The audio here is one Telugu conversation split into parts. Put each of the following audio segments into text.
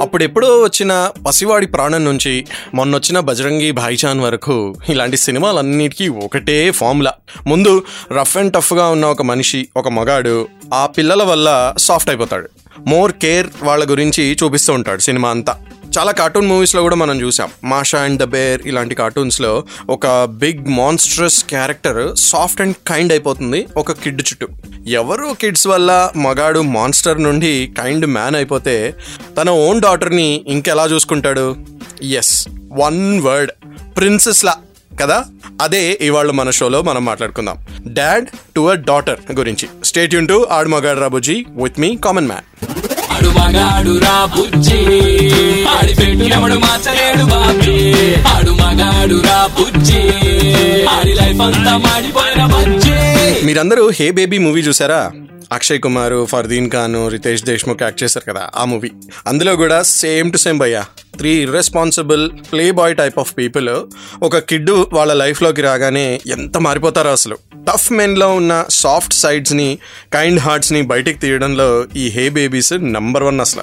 అప్పుడెప్పుడో వచ్చిన పసివాడి ప్రాణం నుంచి మొన్నొచ్చిన బజరంగి భాయిచాన్ వరకు ఇలాంటి సినిమాలన్నిటికీ ఒకటే ఫార్ములా. ముందు రఫ్ అండ్ టఫ్గా ఉన్న ఒక మనిషి ఒక మగాడు ఆ పిల్లల వల్ల సాఫ్ట్ అయిపోతాడు. మోర్ కేర్ వాళ్ళ గురించి చూపిస్తూ ఉంటాడు సినిమా అంతా. చాలా కార్టూన్ మూవీస్లో కూడా మనం చూసాం. మాషా అండ్ ద బేర్ ఇలాంటి కార్టూన్స్లో ఒక big monstrous character soft and kind అయిపోతుంది ఒక కిడ్ చుట్టూ. ఎవరు కిడ్స్ వల్ల మగాడు మాన్స్టర్ నుండి కైండ్ మ్యాన్ అయిపోతే తన ఓన్ డాటర్ని ఇంకెలా చూసుకుంటాడు? ఎస్ వన్ వర్డ్ ప్రిన్సెస్లా కదా? అదే ఇవాళ మన షోలో మనం మాట్లాడుకుందాం. డాడ్ టు అ డాటర్ గురించి. Stay Yoon to Aadu Magaadu Ra Bujji with me common man Aadu Magaadu Ra బుజ్జి. ఆడి పెట్టినప్పుడు మార్చలేడు బాబీ. ఆడు మగాడు రా బుజ్జి. ఆడి లైఫ్ అంతా మాడిపోయిన బజ్జి. మీరందరూ హే బేబీ మూవీ చూసారా? అక్షయ్ కుమార్ ఫర్దీన్ ఖాన్ రితేష్ దేశ్ముఖ్ యాక్ట్ చేశారు కదా ఆ మూవీ. అందులో కూడా సేమ్ టు సేమ్ భయ్యా. Three irresponsible play boy type of people ఒక కిడ్ వాళ్ళ లైఫ్లోకి రాగానే ఎంత మారిపోతారో అసలు. టఫ్ మెన్లో ఉన్న సాఫ్ట్ సైడ్స్ని కైండ్ హార్ట్స్ని బయటికి తీయడంలో ఈ హే బేబీస్ నంబర్ వన్ అసలు.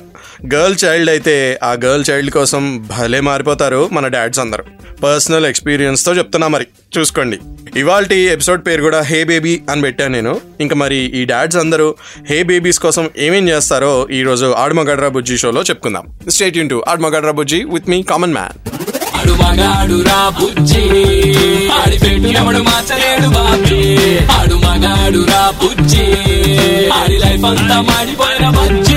గర్ల్ చైల్డ్ అయితే ఆ గర్ల్ చైల్డ్ కోసం భలే మారిపోతారు మన డాడ్స్ అందరూ. పర్సనల్ ఎక్స్పీరియన్స్తో చెప్తున్నా మరి. చూసుకోండి. ఇవాళ ఎపిసోడ్ పేరు కూడా హే బేబీ అని పెట్టాను నేను. ఇంకా మరి ఈ డాడ్స్ అందరూ హే బేబీస్ కోసం ఏమేం చేస్తారో ఈ రోజు ఆడమగడ్రా బుజ్జి షోలో చెప్పుకుందాం. Stay Yoon to Aadamagadra Bujji with me common man Aadu Magaadu Ra బుజ్జి ఆడి పెట్టు ఎవడు మార్చలేడు బాబీ. ఆడు మగాడు రా బుజ్జి ఆడి లైఫ్ అంతా మాడిపోయిన బజ్జి.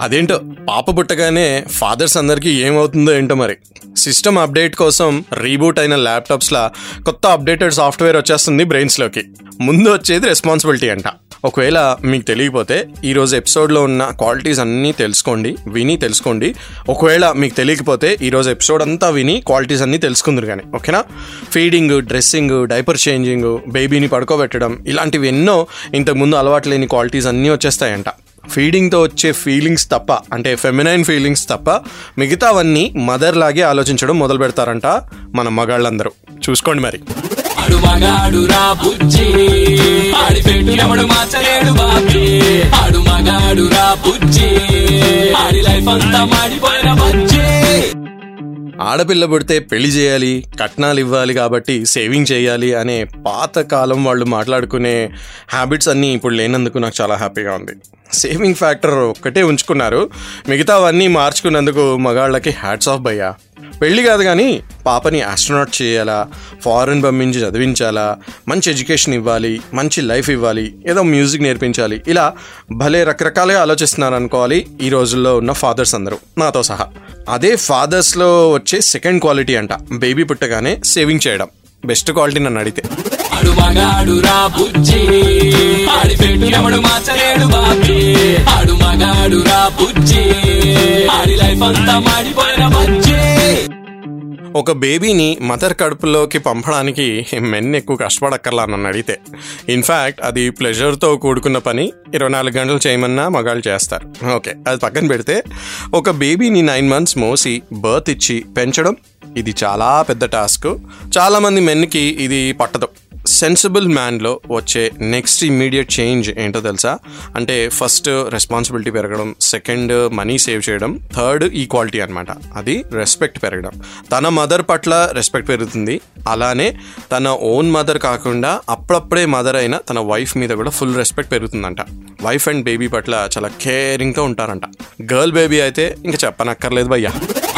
అదేంటో? పాప పుట్టగానే ఫాదర్స్ అందరికీ ఏమవుతుందో ఏంటో మరి. సిస్టమ్ అప్డేట్ కోసం రీబూట్ అయిన ల్యాప్టాప్స్లా కొత్త అప్డేటెడ్ సాఫ్ట్వేర్ వచ్చేస్తుంది బ్రెయిన్స్లోకి. ముందు వచ్చేది రెస్పాన్సిబిలిటీ అంట. ఒకవేళ మీకు తెలియకపోతే ఈరోజు ఎపిసోడ్లో ఉన్న క్వాలిటీస్ అన్నీ తెలుసుకోండి విని తెలుసుకోండి. ఒకవేళ మీకు తెలియకపోతే ఈరోజు ఎపిసోడ్ అంతా విని క్వాలిటీస్ అన్నీ తెలుసుకుందరు కానీ ఓకేనా? ఫీడింగ్ డ్రెస్సింగ్ డైపర్ చేంజింగ్ బేబీని పడుకోబెట్టడం ఇలాంటివి ఎన్నో ఇంతకుముందు అలవాటు లేని క్వాలిటీస్ అన్నీ వచ్చేస్తాయంట. ఫీడింగ్తో వచ్చే ఫీలింగ్స్ తప్ప అంటే ఫెమినైన్ ఫీలింగ్స్ తప్ప మిగతావన్నీ మదర్ లాగే ఆలోచించడం మొదలు పెడతారంట మన మగాళ్ళందరూ. చూసుకోండి మరి. ఆడి లైఫ్ అంతా మాడిపోయిన ఆడపిల్ల పుడితే పెళ్ళి చేయాలి కట్నాలు ఇవ్వాలి కాబట్టి సేవింగ్ చేయాలి అనే పాత కాలం వాళ్ళు మాట్లాడుకునే హ్యాబిట్స్ అన్నీ ఇప్పుడు లేనందుకు నాకు చాలా హ్యాపీగా ఉంది. సేవింగ్ ఫ్యాక్టర్ ఒక్కటే ఉంచుకున్నారు. మిగతావన్నీ మార్చుకున్నందుకు మగాళ్ళకి హ్యాట్స్ ఆఫ్ భయ్యా. పెళ్ళి కాదు కానీ పాపని ఆస్ట్రోనాట్ చేయాలా ఫారెన్ పంపించి చదివించాలా మంచి ఎడ్యుకేషన్ ఇవ్వాలి మంచి లైఫ్ ఇవ్వాలి ఏదో మ్యూజిక్ నేర్పించాలి ఇలా భలే రకరకాలుగా ఆలోచిస్తున్నారు అనుకోవాలి ఈ రోజుల్లో ఉన్న ఫాదర్స్ అందరూ నాతో సహా. అదే ఫాదర్స్లో వచ్చే సెకండ్ క్వాలిటీ అంట బేబీ పుట్టగానే సేవింగ్ చేయడం. బెస్ట్ క్వాలిటీ నన్ను అడిగితే. ఆడు మగాడు రా బుజ్జి ఆడి మార్చలేడు బాబీ. ఆడు మగాడు రా బుజ్జి ఆడి లైఫ్ అంతా మాడిపోయిన ఒక బేబీని మదర్ కడుపులోకి పంపడానికి మెన్ ఎక్కువ కష్టపడక్కర్లా నన్ను అడిగితే. ఇన్ఫ్యాక్ట్ అది ప్లెజర్తో కూడుకున్న పని. ఇరవై నాలుగు గంటలు చేయమన్నా మగాళ్ళు చేస్తారు. ఓకే అది పక్కన పెడితే ఒక బేబీని నైన్ మంత్స్ మోసి బర్త్ ఇచ్చి పెంచడం ఇది చాలా పెద్ద టాస్క్. చాలామంది మెన్కి ఇది పట్టదు. సెన్సిబుల్ మ్యాన్లో వచ్చే నెక్స్ట్ ఇమ్మీడియట్ చేంజ్ ఏంటో తెలుసా? అంటే ఫస్ట్ రెస్పాన్సిబిలిటీ పెరగడం సెకండ్ మనీ సేవ్ చేయడం థర్డ్ ఈక్వాలిటీ అనమాట అది రెస్పెక్ట్ పెరగడం. తన మదర్ పట్ల రెస్పెక్ట్ పెరుగుతుంది. అలానే తన ఓన్ మదర్ కాకుండా అప్పుడప్పుడే మదర్ అయిన తన వైఫ్ మీద కూడా ఫుల్ రెస్పెక్ట్ పెరుగుతుందంట. వైఫ్ అండ్ బేబీ పట్ల చాలా కేరింగ్తో ఉంటారంట. గర్ల్ బేబీ అయితే ఇంకా చెప్పనక్కర్లేదు భయ్యా.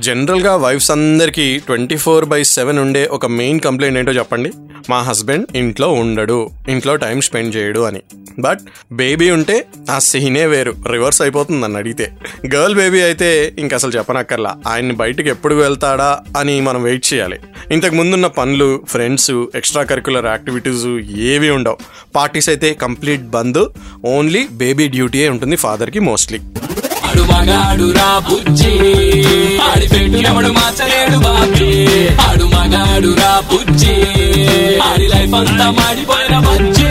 జనరల్గా వైఫ్స్ అందరికీ ట్వంటీ ఫోర్ బై సెవెన్ ఉండే ఒక మెయిన్ కంప్లైంట్ ఏంటో చెప్పండి? మా హస్బెండ్ ఇంట్లో ఉండడు ఇంట్లో టైం స్పెండ్ చేయడు అని. బట్ బేబీ ఉంటే ఆ సీనే వేరు రివర్స్ అయిపోతుంది నన్ను అడిగితే. గర్ల్ బేబీ అయితే ఇంక అసలు చెప్పనక్కర్లా ఆయన్ని బయటకు ఎప్పుడు వెళ్తాడా అని మనం వెయిట్ చేయాలి. ఇంతకు ముందున్న పనులు ఫ్రెండ్స్ ఎక్స్ట్రా కరికులర్ యాక్టివిటీస్ ఏవి ఉండవు. పార్టీస్ అయితే కంప్లీట్ బంద్ ఓన్లీ బేబీ డ్యూటీయే ఉంటుంది ఫాదర్కి మోస్ట్లీ. ఆడు మగాడు రా బుజ్జి. ఆడి పెట్టు ఎవడు మార్చలేడు బాబీ. ఆడు మగాడు రా బుజ్జి. ఆడి లైఫ్ అంతా మాడిపోయిన బుజ్జి.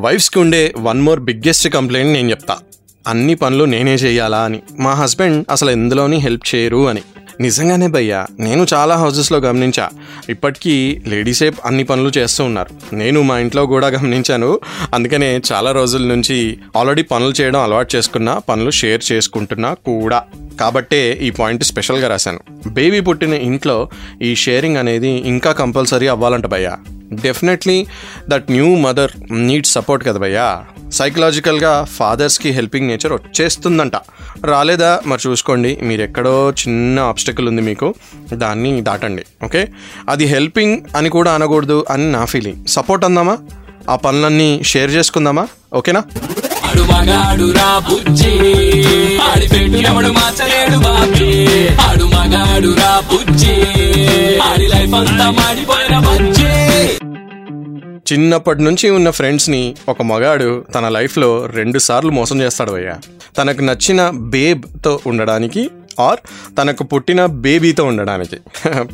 వైఫ్స్కి ఉండే వన్ మోర్ బిగ్గెస్ట్ కంప్లైంట్ నేను చెప్తా. అన్ని పనులు నేనే చేయాలా అని. మా హస్బెండ్ అసలు ఎందులోని హెల్ప్ చేయరు అని. నిజంగానే భయ్యా నేను చాలా హౌసెస్లో గమనించా. ఇప్పటికీ లేడీసే అన్ని పనులు చేస్తూ ఉన్నారు. నేను మా ఇంట్లో కూడా గమనించాను. అందుకనే చాలా రోజుల నుంచి ఆల్రెడీ పనులు చేయడం అలవాటు చేసుకున్నా పనులు షేర్ చేసుకుంటున్నా కూడా. కాబట్టే ఈ పాయింట్ స్పెషల్గా రాశాను. బేబీ పుట్టిన ఇంట్లో ఈ షేరింగ్ అనేది ఇంకా కంపల్సరీ అవ్వాలంట భయ్యా. Definitely that new mother need support కదా భయ్యా. సైకలాజికల్గా ఫాదర్స్కి హెల్పింగ్ నేచర్ వచ్చేస్తుందంట. రాలేదా? మరి చూసుకోండి. మీరు ఎక్కడో చిన్న ఆబ్స్టకల్ ఉంది మీకు. దాన్ని దాటండి. ఓకే అది హెల్పింగ్ అని కూడా అనకూడదు అని నా ఫీలింగ్ సపోర్ట్ అందామా? ఆ పనులన్నీ షేర్ చేసుకుందామా? ఓకేనా ఆడు మగాడు రా చిన్నప్పటి నుంచి ఉన్న ఫ్రెండ్స్ని ఒక మగాడు తన లైఫ్లో రెండుసార్లు మోసం చేస్తాడు అయ్యా. తనకు నచ్చిన బేబ్తో ఉండడానికి ఆర్ తనకు పుట్టిన బేబీతో ఉండడానికి.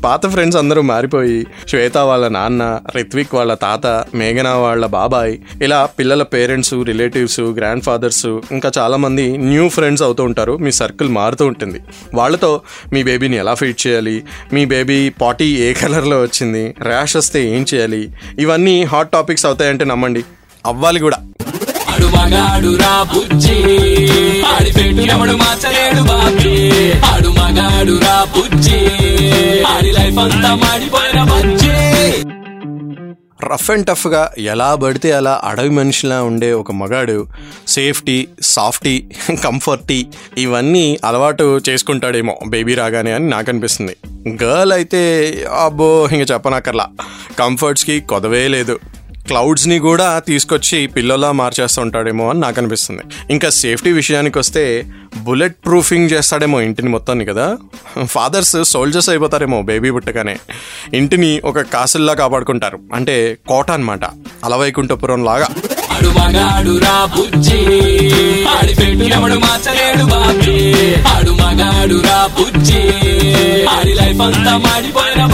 పాత ఫ్రెండ్స్ అందరూ మారిపోయి శ్వేత వాళ్ళ నాన్న రిత్విక్ వాళ్ళ తాత మేఘనా వాళ్ళ బాబాయ్ ఇలా పిల్లల పేరెంట్స్ రిలేటివ్స్ గ్రాండ్ ఫాదర్స్ ఇంకా చాలామంది న్యూ ఫ్రెండ్స్ అవుతూ ఉంటారు మీ సర్కిల్ మారుతూ ఉంటుంది. వాళ్ళతో మీ బేబీని ఎలా ఫీడ్ చేయాలి మీ బేబీ పాటీ ఏ కలర్లో వచ్చింది ర్యాష్ వస్తే ఏం చేయాలి ఇవన్నీ హాట్ టాపిక్స్ అవుతాయంటే నమ్మండి. అవ్వాలి కూడా. మగాడు రా బుజ్జి ఆడి పెట్టు ఎవడు మార్చలేడు బాబు. బుజ్జి. ఆడి లైఫ్ అంతా మాడిపోయిన రఫ్ అండ్ టఫ్గా ఎలా పడితే అలా అడవి మనిషిలా ఉండే ఒక మగాడు సేఫ్టీ సాఫ్టీ కంఫర్టీ ఇవన్నీ అలవాటు చేసుకుంటాడేమో బేబీ రాగానే అని నాకు అనిపిస్తుంది గర్ల్ అయితే అబ్బో ఇంక చెప్పనక్కర్లా. కంఫర్ట్స్కి కొదవే లేదు. క్లౌడ్స్ని కూడా తీసుకొచ్చి పిల్లలా మార్చేస్తూ ఉంటాడేమో అని నాకు అనిపిస్తుంది. ఇంకా సేఫ్టీ విషయానికి వస్తే బుల్లెట్ ప్రూఫింగ్ చేస్తాడేమో ఇంటిని మొత్తాన్ని కదా? ఫాదర్స్ సోల్జర్స్ అయిపోతారేమో బేబీ పుట్టగానే. ఇంటిని ఒక కాసుల్లా కాపాడుకుంటారు. అంటే కోట అనమాట అలవైకుంఠపురం లాగా. ఆడి లైఫ్ అంతా మాడిపోయిన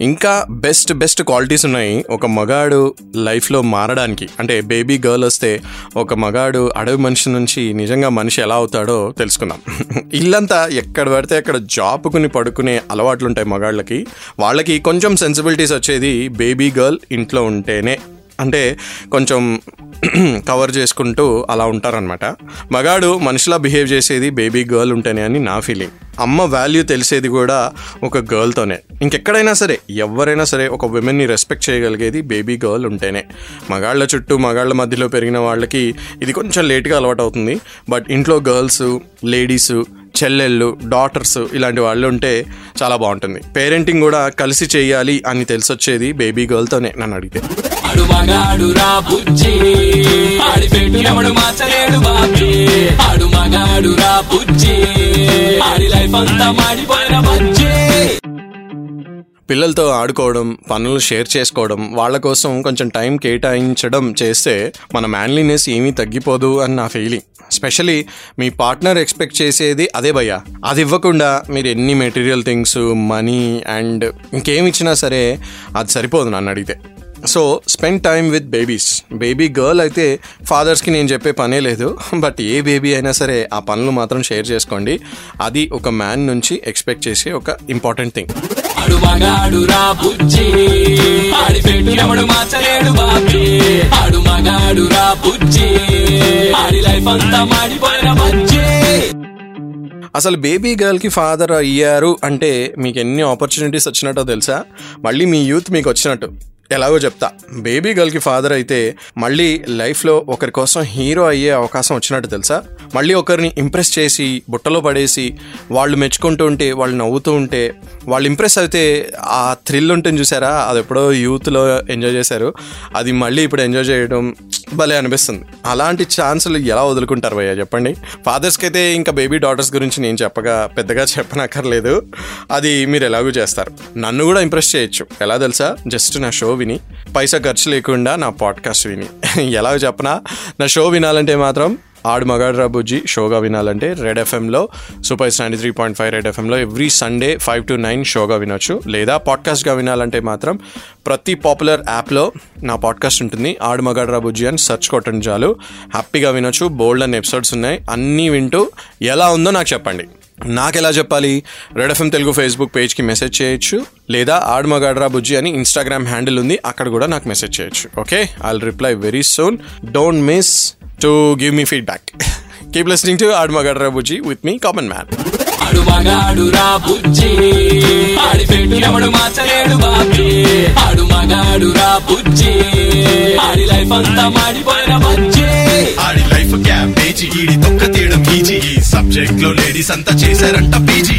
ఇంకా బెస్ట్ బెస్ట్ క్వాలిటీస్ ఉన్నాయి. ఒక మగాడు లైఫ్లో మారడానికి అంటే బేబీ గర్ల్ వస్తే ఒక మగాడు అడవి మనిషి నుంచి నిజంగా మనిషి ఎలా అవుతాడో తెలుసుకుందాం. ఇల్లంతా ఎక్కడ పడితే అక్కడ జాపుకుని పడుకునే అలవాట్లు ఉంటాయి మగాళ్ళకి. వాళ్ళకి కొంచెం సెన్సిబిలిటీస్ వచ్చేది బేబీ గర్ల్ ఇంట్లో ఉంటేనే. అంటే కొంచెం కవర్ చేసుకుంటూ అలా ఉంటారనమాట మగాడు మనిషిలా బిహేవ్ చేసేది బేబీ గర్ల్ ఉంటేనే అని నా ఫీలింగ్ అమ్మ వాల్యూ తెలిసేది కూడా ఒక గర్ల్తోనే ఇంకెక్కడైనా సరే ఎవరైనా సరే ఒక విమెన్ని రెస్పెక్ట్ చేయగలిగేది బేబీ గర్ల్ ఉంటేనే. మగాళ్ళ చుట్టూ మగాళ్ళ మధ్యలో పెరిగిన వాళ్ళకి ఇది కొంచెం లేట్గా అలవాటు అవుతుంది. బట్ ఇంట్లో గర్ల్స్ లేడీస్ చెల్లెళ్ళు డాటర్స్ ఇలాంటి వాళ్ళు ఉంటే చాలా బాగుంటుంది. పేరెంటింగ్ కూడా కలిసి చేయాలి అని తెలిసొచ్చేది బేబీ గర్ల్తోనే నన్ను అడిగితే. ఆడు మగాడు రా బుజ్జి. ఆడి పెట్టు ఎవడు మార్చలేడు బాబీ. ఆడు మగాడు రా బుజ్జి. ఆడి లైఫ్ అంతా మాడిపోయిన బుజ్జి. పిల్లలతో ఆడుకోవడం పనులు షేర్ చేసుకోవడం వాళ్ళ కోసం కొంచెం టైం కేటాయించడం చేస్తే మన మ్యాన్లీనెస్ ఏమీ తగ్గిపోదు అని నా ఫీలింగ్ స్పెషలీ మీ పార్ట్నర్ ఎక్స్పెక్ట్ చేసేది అదే భయ్యా. అది ఇవ్వకుండా మీరు ఎన్ని మెటీరియల్ థింగ్స్ మనీ అండ్ ఇంకేమిచ్చినా సరే అది సరిపోదు నన్ను అడిగితే. So spend time with babies baby girl అయితే ఫాదర్స్కి నేను చెప్పే పనే లేదు. బట్ ఏ బేబీ అయినా సరే ఆ పనులు మాత్రం షేర్ చేసుకోండి. అది ఒక మ్యాన్ నుంచి ఎక్స్పెక్ట్ చేసే ఒక ఇంపార్టెంట్ థింగ్ అసలు బేబీ గర్ల్కి ఫాదర్ అయ్యారు అంటే మీకు ఎన్ని ఆపర్చునిటీస్ వచ్చినట్టో తెలుసా? మళ్ళీ మీ యూత్ మీకు వచ్చినట్టు. ఎలాగో చెప్తా. బేబీ గర్ల్కి ఫాదర్ అయితే మళ్ళీ లైఫ్లో ఒకరి కోసం హీరో అయ్యే అవకాశం వచ్చినట్టు తెలుసా? మళ్ళీ ఒకరిని ఇంప్రెస్ చేసి బుట్టలో పడేసి వాళ్ళు మెచ్చుకుంటూ ఉంటే వాళ్ళు నవ్వుతూ ఉంటే వాళ్ళు ఇంప్రెస్ అయితే ఆ థ్రిల్ ఉంటుంది చూసారా? అది ఎప్పుడో యూత్లో ఎంజాయ్ చేశారు. అది మళ్ళీ ఇప్పుడు ఎంజాయ్ చేయడం భలే అనిపిస్తుంది. అలాంటి ఛాన్సులు ఎలా వదులుకుంటారు భయ్య? చెప్పండి. ఫాదర్స్కి అయితే ఇంకా బేబీ డాటర్స్ గురించి నేను చెప్పగా పెద్దగా చెప్పనక్కర్లేదు. అది మీరు ఎలాగూ చేస్తారు. నన్ను కూడా ఇంప్రెస్ చేయొచ్చు. ఎలా తెలుసా? జస్ట్ నా షో విని. పైసా ఖర్చు లేకుండా నా పాడ్కాస్ట్ విని. ఎలాగో చెప్పనా? నా షో వినాలంటే మాత్రం ఆడు మగాడ్రా బుజ్జి షోగా వినాలంటే red ఎఫ్ఎంలో super ninety three point five Red ఎఫ్ఎంలో every Sunday five to nine షోగా వినొచ్చు. లేదా పాడ్కాస్ట్గా వినాలంటే మాత్రం ప్రతి పాపులర్ యాప్లో నా పాడ్కాస్ట్ ఉంటుంది ఆడు మగాడ్రా బుజ్జి అని సెర్చ్ కొట్టండి చాలు. హ్యాపీగా వినొచ్చు బోల్డ్ అని ఎపిసోడ్స్ ఉన్నాయి. అన్నీ వింటూ ఎలా ఉందో నాకు చెప్పండి. నాకు ఎలా చెప్పాలి? రెడ్ ఎఫ్ఎం తెలుగు ఫేస్బుక్ పేజ్కి మెసేజ్ చేయొచ్చు లేదా ఆడమగాడ్రా బుజ్జి అని ఇన్స్టాగ్రామ్ హ్యాండిల్ ఉంది అక్కడ కూడా నాకు మెసేజ్ చేయొచ్చు. Okay? I reply very soon don't miss to give me feedback keep listening to Aadamagadra Bujji with me common man Aadu Magaadu Ra బుజ్జి ఆడి పెట్టు ఎవడు మార్చలేడు బాబీ ఆడు మగాడు రా బుజ్జి ఆడి లైఫ్ అంతా మాడిపోయిన బుజ్జి ఆడి లైఫ్ క్యాబేజీ ఈడి తొక్క తీయడం ఈజీ ఈ సబ్జెక్ట్లో లేడీస్ అంతా చేశారంట పీజీ